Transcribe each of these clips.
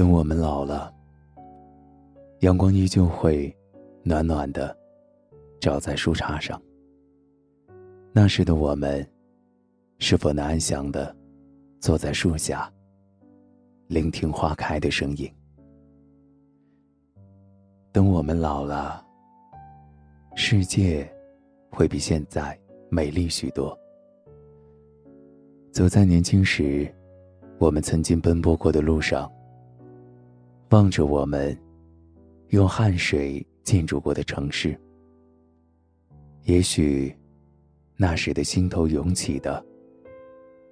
等我们老了，阳光依旧会暖暖的照在树杈上。那时的我们，是否能安详的坐在树下，聆听花开的声音？等我们老了，世界会比现在美丽许多。走在年轻时，我们曾经奔波过的路上。望着我们用汗水建筑过的城市，也许那时的心头涌起的，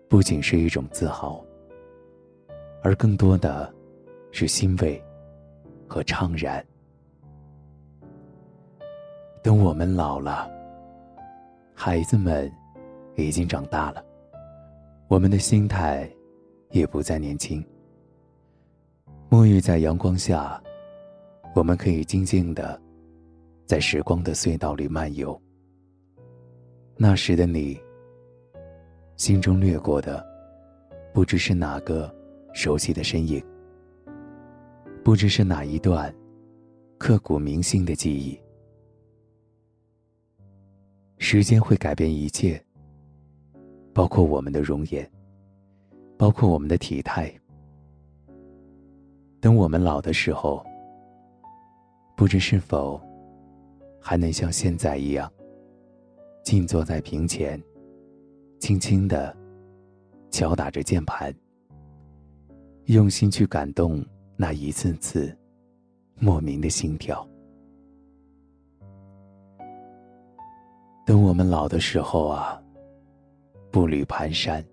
不仅是一种自豪，而更多的是欣慰和怅然。等我们老了，孩子们已经长大了，我们的心态也不再年轻。沐浴在阳光下，我们可以静静的在时光的隧道里漫游。那时的你，心中掠过的，不知是哪个熟悉的身影，不知是哪一段刻骨铭心的记忆。时间会改变一切，包括我们的容颜，包括我们的体态。等我们老的时候，不知是否还能像现在一样，静坐在屏前，轻轻的敲打着键盘，用心去感动那一次次莫名的心跳。等我们老的时候啊，步履蹒跚，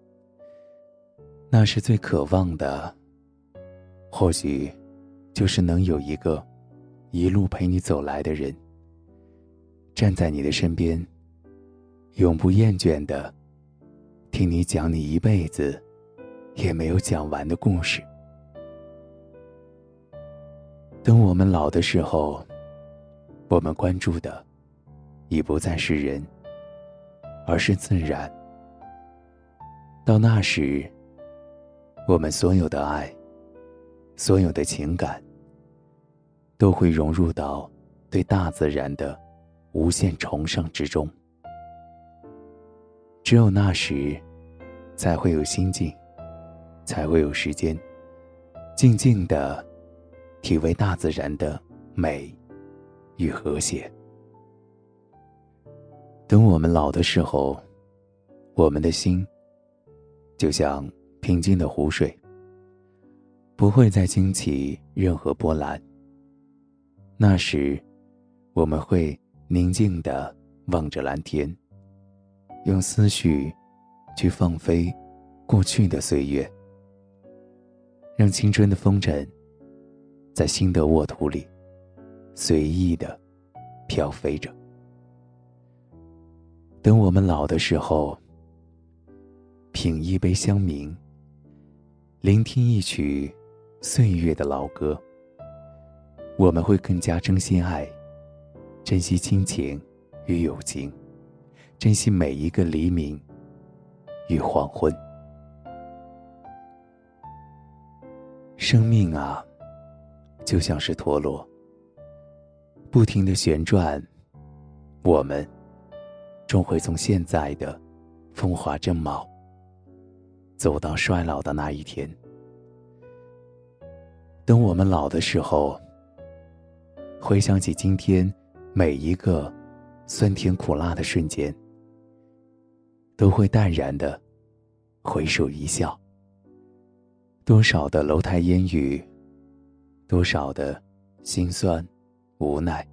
那是最渴望的。或许，就是能有一个一路陪你走来的人，站在你的身边，永不厌倦的听你讲你一辈子也没有讲完的故事。等我们老的时候，我们关注的已不再是人，而是自然。到那时，我们所有的爱。所有的情感都会融入到对大自然的无限崇尚之中。只有那时，才会有心境，才会有时间，静静的体味大自然的美与和谐。等我们老的时候，我们的心就像平静的湖水。不会再惊起任何波澜。那时，我们会宁静的望着蓝天，用思绪去放飞过去的岁月，让青春的风筝在新的沃土里随意的飘飞着。等我们老的时候，品一杯香茗，聆听一曲。岁月的老歌，我们会更加珍惜爱，珍惜亲情与友情，珍惜每一个黎明与黄昏。生命啊，就像是陀螺，不停的旋转，我们终会从现在的风华正茂，走到衰老的那一天。等我们老的时候，回想起今天每一个酸甜苦辣的瞬间，都会淡然的回首一笑。多少的楼台烟雨，多少的心酸无奈，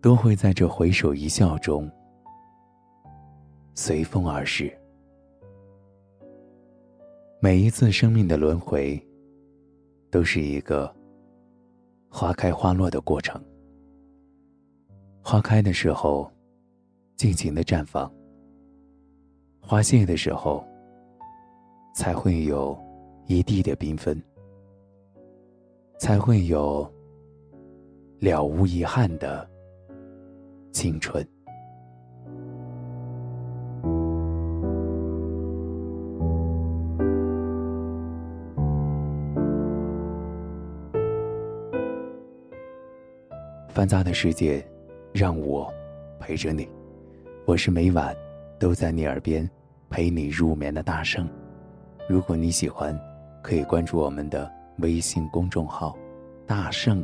都会在这回首一笑中随风而逝。每一次生命的轮回。都是一个花开花落的过程。花开的时候，尽情的绽放；花谢的时候，才会有一地的缤纷，才会有了无遗憾的青春。繁杂的世界，让我陪着你。我是每晚都在你耳边陪你入眠的大圣。如果你喜欢，可以关注我们的微信公众号“大圣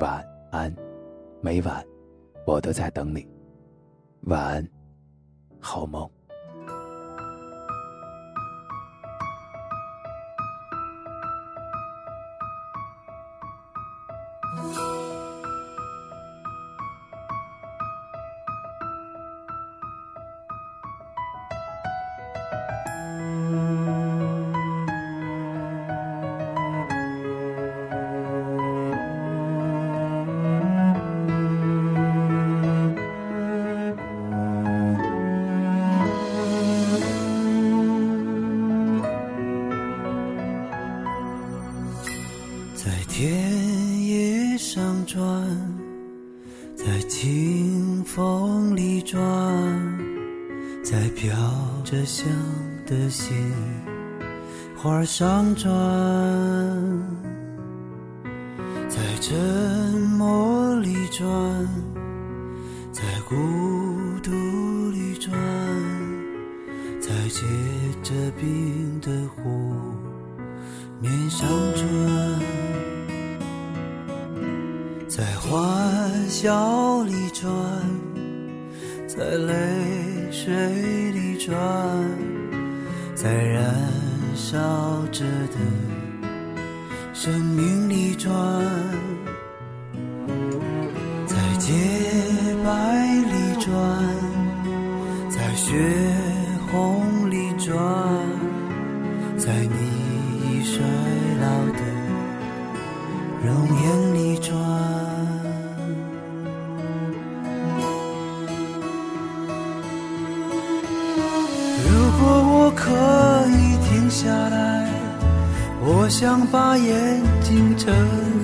晚安”。每晚我都在等你。晚安，好梦。在飘着香的鲜花上转，在沉默里转，在孤独里转，在结着冰的湖面上转。在欢笑里转，在泪水里转，在燃烧着的生命里转，在洁白里转，在血红里转，我可以停下来，我想把眼睛睁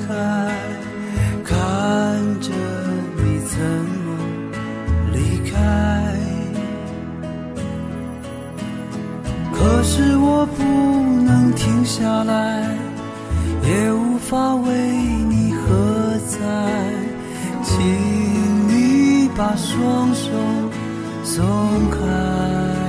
开，看着你怎么离开。可是我不能停下来，也无法为你喝彩，请你把双手松开。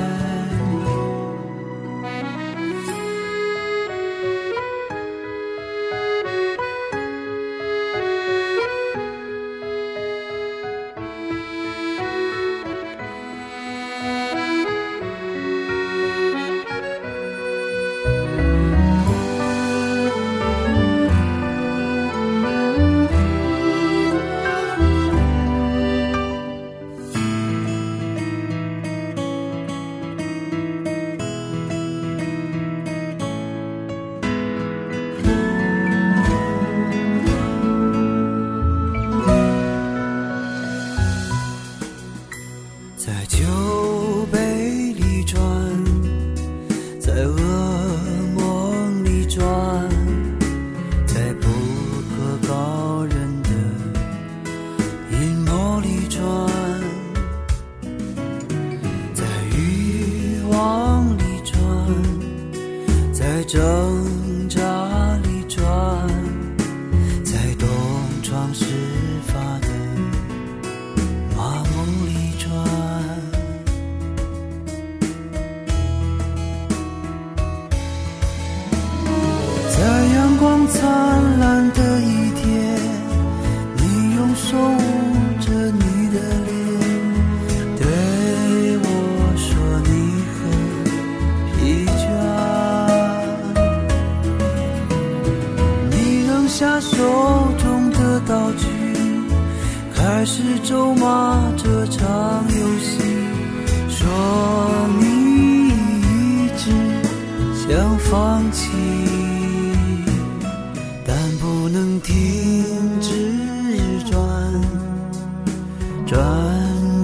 窗事开始咒骂这场游戏，说你一直想放弃，但不能停止转转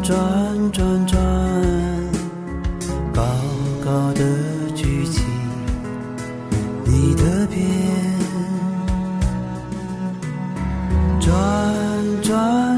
转转转，高高的举起你的鞭，转转。